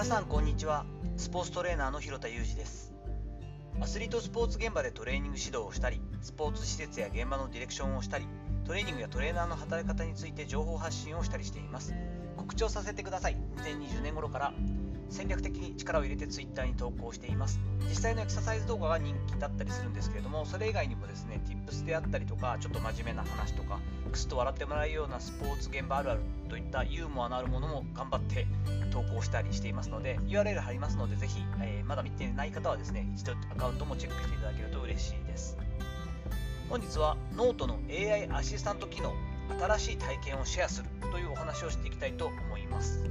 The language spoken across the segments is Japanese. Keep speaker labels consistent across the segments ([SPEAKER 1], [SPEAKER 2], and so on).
[SPEAKER 1] 皆さんこんにちは。スポーツトレーナーの広田裕二です。アスリートスポーツ現場でトレーニング指導をしたりスポーツ施設や現場のディレクションをしたりトレーニングやトレーナーの働き方について情報発信をしたりしています。告知をさせてください。2020年頃から戦略的に力を入れて Twitter に投稿しています。実際のエクササイズ動画が人気だったりするんですけれどもそれ以外にもですね Tips であったりとかちょっと真面目な話とかクスと笑ってもらえるようなスポーツ現場あるあるといったユーモアのあるものも頑張って投稿したりしていますので URL 貼りますのでぜひ、えー、まだ見てない方はですね一度アカウントもチェックしていただけると嬉しいです本日はノートの AI アシスタント機能新しい体験をシェアするというお話をしていきたいと思います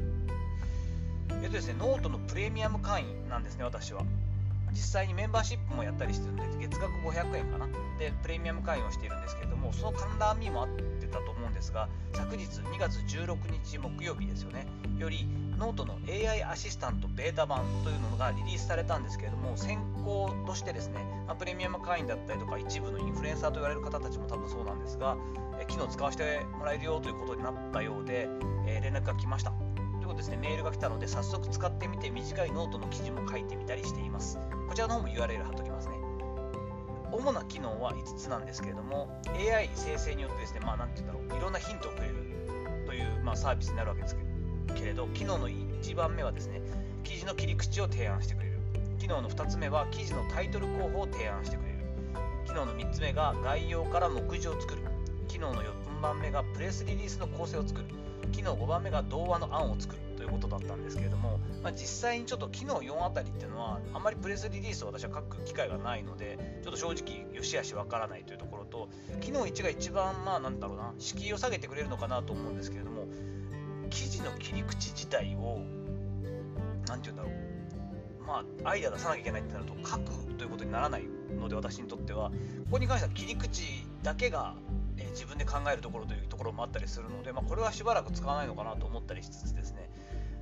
[SPEAKER 1] えっとですね、ノートのプレミアム会員なんですね、私は。実際にメンバーシップもやったりしてるので、月額500円かな。で、プレミアム会員をしているんですけれども、その絡みもあってたと思うんですが、昨日2月16日木曜日ですよね、より、ノートの AI アシスタントベータ版というのがリリースされたんですけれども、先行としてですね、ま、プレミアム会員だったりとか、一部のインフルエンサーと言われる方たちも多分そうなんですが、え機能使わせてもらえるよということになったようで、え、連絡が来ましたということ。ですね、メールが来たので、早速使ってみて、短いノートの記事も書いてみたりしています。こちらの方も URL 貼っときますね。主な機能は5つなんですけれども、AI 生成によってですね、まあ、なんて言うんだろう、いろんなヒントをくれるという、まあ、サービスになるわけですけれど、機能の1番目はですね、記事の切り口を提案してくれる。機能の2つ目は、記事のタイトル候補を提案してくれる。機能の3つ目が、概要から目次を作る。機能の4番目が、プレスリリースの構成を作る。機能5番目が、童話の案を作る。ということだったんですけれども、まあ、実際にちょっと機能4あたりっていうのはあんまりプレスリリースを私は書く機会がないのでちょっと正直よしあしわからないというところと機能1が一番まあなんだろうな敷居を下げてくれるのかなと思うんですけれども記事の切り口自体を何て言うんだろうまあアイデア出さなきゃいけないってなると書くということにならないので私にとってはここに関しては切り口だけがえ自分で考えるところというところもあったりするので、まあ、これはしばらく使わないのかなと思ったりしつつですね。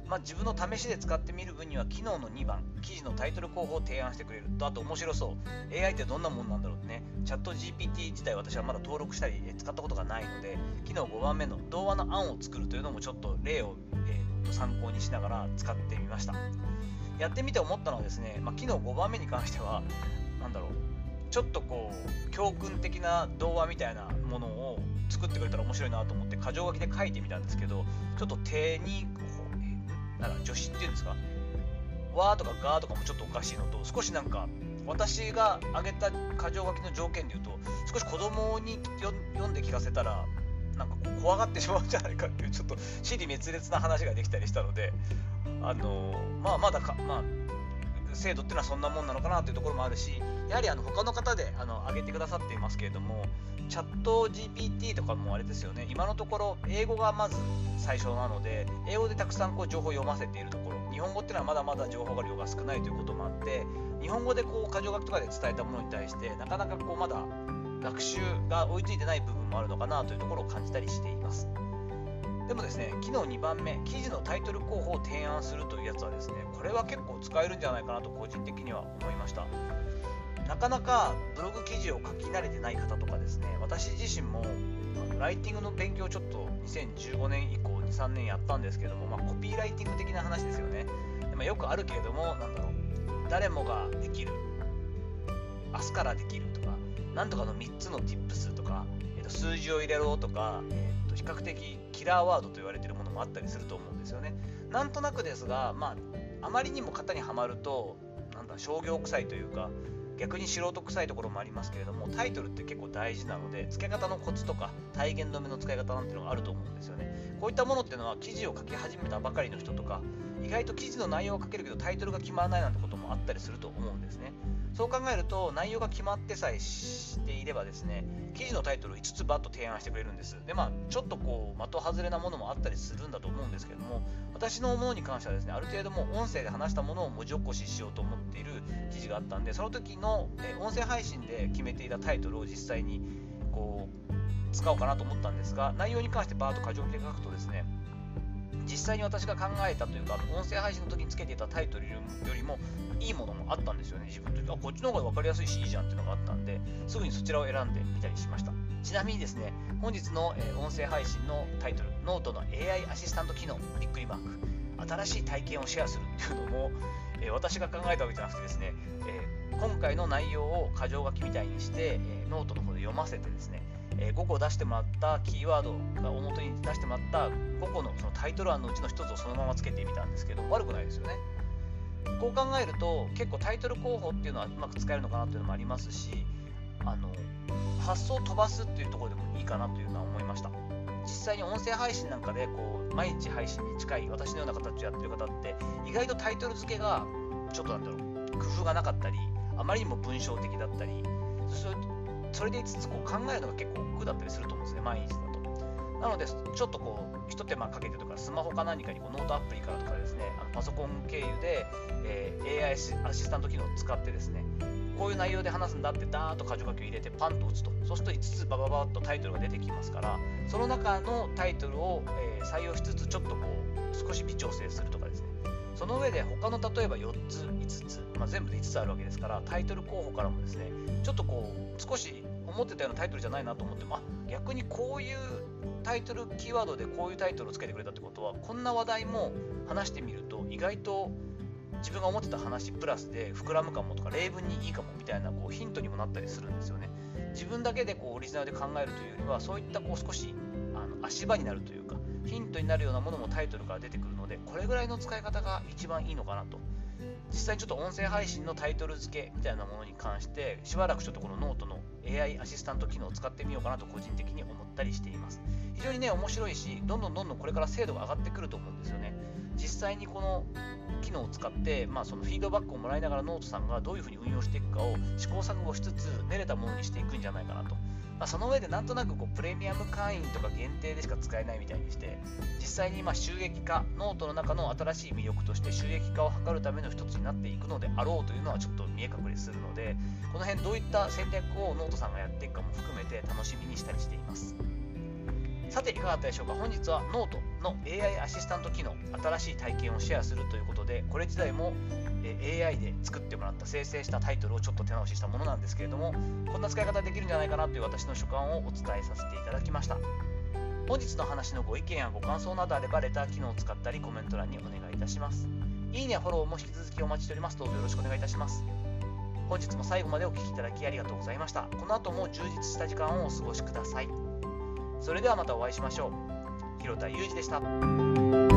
[SPEAKER 1] まあ、自分の試しで使ってみる分には機能の2番記事のタイトル候補を提案してくれる。とあと面白そう。AI ってどんなもんなんだろうってね。チャット GPT 自体私はまだ登録したり使ったことがないので機能5番目の童話の案を作るというのもちょっと例を、えー、と参考にしながら使ってみました。やってみて思ったのはですね、まあ、機能5番目に関しては何だろう。ちょっとこう教訓的な童話みたいなものを作ってくれたら面白いなと思って箇条書きで書いてみたんですけどちょっと手になんか助詞っていうんですか？わーとかがーとかもちょっとおかしいのと少しなんか私が挙げた箇条書きの条件で言うと少し子供に読んで聞かせたらなんかこう怖がってしまうんじゃないかっていうちょっと死に滅裂な話ができたりしたのであのまあまだかまあ制度っていうのはそんなもんなのかなというところもあるしやはりあの他の方であの挙げてくださっていますけれどもチャット GPT とかもあれですよね。今のところ英語がまず最初なので英語でたくさんこう情報を読ませているところ。日本語っていうのはまだまだ情報量が少ないということもあって日本語でこう箇条書きとかで伝えたものに対してなかなかこうまだ学習が追いついてない部分もあるのかなというところを感じたりしています。でもですね機能2番目記事のタイトル候補を提案するというやつはですねこれは結構使えるんじゃないかなと個人的には思いました。なかなかブログ記事を書き慣れてない方とかですね私自身もライティングの勉強をちょっと2015年以降23年やったんですけども、まあ、コピーライティング的な話ですよね。で、まあ、よくあるけれどもなんだろう誰もができる明日からできるとかなんとかの3つの tips とか、えー、と数字を入れろとか、えー、と比較的キラーワードと言われているものもあったりすると思うんですよね。なんとなくですが、まあ、あまりにも型にはまるとなんだ商業臭いというか逆に素人臭いところもありますけれどもタイトルって結構大事なので付け方のコツとか体言止めの使い方なんていうのがあると思うんですよね。こういったものっていうのは記事を書き始めたばかりの人とか意外と記事の内容を書けるけどタイトルが決まらないなんてこともあったりすると思うんですね。そう考えると内容が決まってさえしていればですね記事のタイトルを5つバッと提案してくれるんです。でまあちょっとこう的外れなものもあったりするんだと思うんですけども私のものに関してはですねある程度もう音声で話したものを文字起こししようと思っている記事があったんでその時の、え音声配信で決めていたタイトルを実際にこう使おうかなと思ったんですが内容に関してバーッと箇条書きで書くとですね実際に私が考えたというか音声配信の時につけていたタイトルよりもいいものもあったんですよね。自分とあこっちの方が分かりやすいしいいじゃんっていうのがあったんですぐにそちらを選んでみたりしました。ちなみにですね本日の、え音声配信のタイトルノートの AI アシスタント機能びっくりマーク新しい体験をシェアするっていうのも、え私が考えたわけじゃなくてですね、え今回の内容を箇条書きみたいにして、えノートの方で読ませてですね、え5個出してもらったキーワードが表に出してもらった5個のそのタイトル案のうちの1つをそのままつけてみたんですけど悪くないですよね。こう考えると結構タイトル候補っていうのはうまく使えるのかなっていうのもありますしあの発想を飛ばすっていうところでもいいかなというのは思いました実際に音声配信なんかでこう毎日配信に近い私のような形をやってる方って意外とタイトル付けがちょっとなんだろう工夫がなかったりあまりにも文章的だったりそうそれでいつこう考えるのが結構億劫だったりすると思うんですね毎日だと。なのでちょっとこう一手間かけてとかスマホか何かにこうノートアプリからとかですねあのパソコン経由で、えー、AI アシスタント機能を使ってですねこういう内容で話すんだってダーッと箇条書きを入れてパンと打つと。そうすると5つバババッとタイトルが出てきますからその中のタイトルを、えー、採用しつつちょっとこう少し微調整するとかその上で他の例えば4つ5つ、まあ、全部で5つあるわけですからタイトル候補からもですねちょっとこう少し思ってたようなタイトルじゃないなと思ってもあ逆にこういうタイトルキーワードでこういうタイトルをつけてくれたってことはこんな話題も話してみると意外と自分が思ってた話プラスで膨らむかもとか例文にいいかもみたいなこうヒントにもなったりするんですよね。自分だけでこうオリジナルで考えるというよりはそういったこう少しあの足場になるというヒントになるようなものもタイトルから出てくるのでこれぐらいの使い方が一番いいのかなと。実際ちょっと音声配信のタイトル付けみたいなものに関してしばらくちょっとこのノートの AI アシスタント機能を使ってみようかなと個人的に思ったりしています。非常にね面白いしどんどんどんどんこれから精度が上がってくると思うんですよね。実際にこの機能を使って、まあ、そのフィードバックをもらいながらノートさんがどういうふうに運用していくかを試行錯誤しつつ練れたものにしていくんじゃないかなと、まあ、その上でなんとなくこうプレミアム会員とか限定でしか使えないみたいにして実際にま収益化ノートの中の新しい魅力として収益化を図るための一つになっていくのであろうというのはちょっと見え隠れするのでこの辺どういった戦略をノートさんがやっていくかも含めて楽しみにしたりしています。さていかがだったでしょうか？本日はノートの AI アシスタント機能新しい体験をシェアするということでこれ自体も AI で作ってもらった生成したタイトルをちょっと手直ししたものなんですけれどもこんな使い方できるんじゃないかなという私の所感をお伝えさせていただきました。本日の話のご意見やご感想などあればレター機能を使ったりコメント欄にお願いいたします。いいねやフォローも引き続きお待ちしております。どうぞよろしくお願いいたします。本日も最後までお聴きいただきありがとうございました。この後も充実した時間をお過ごしください。それではまたお会いしましょう。広田裕二でした。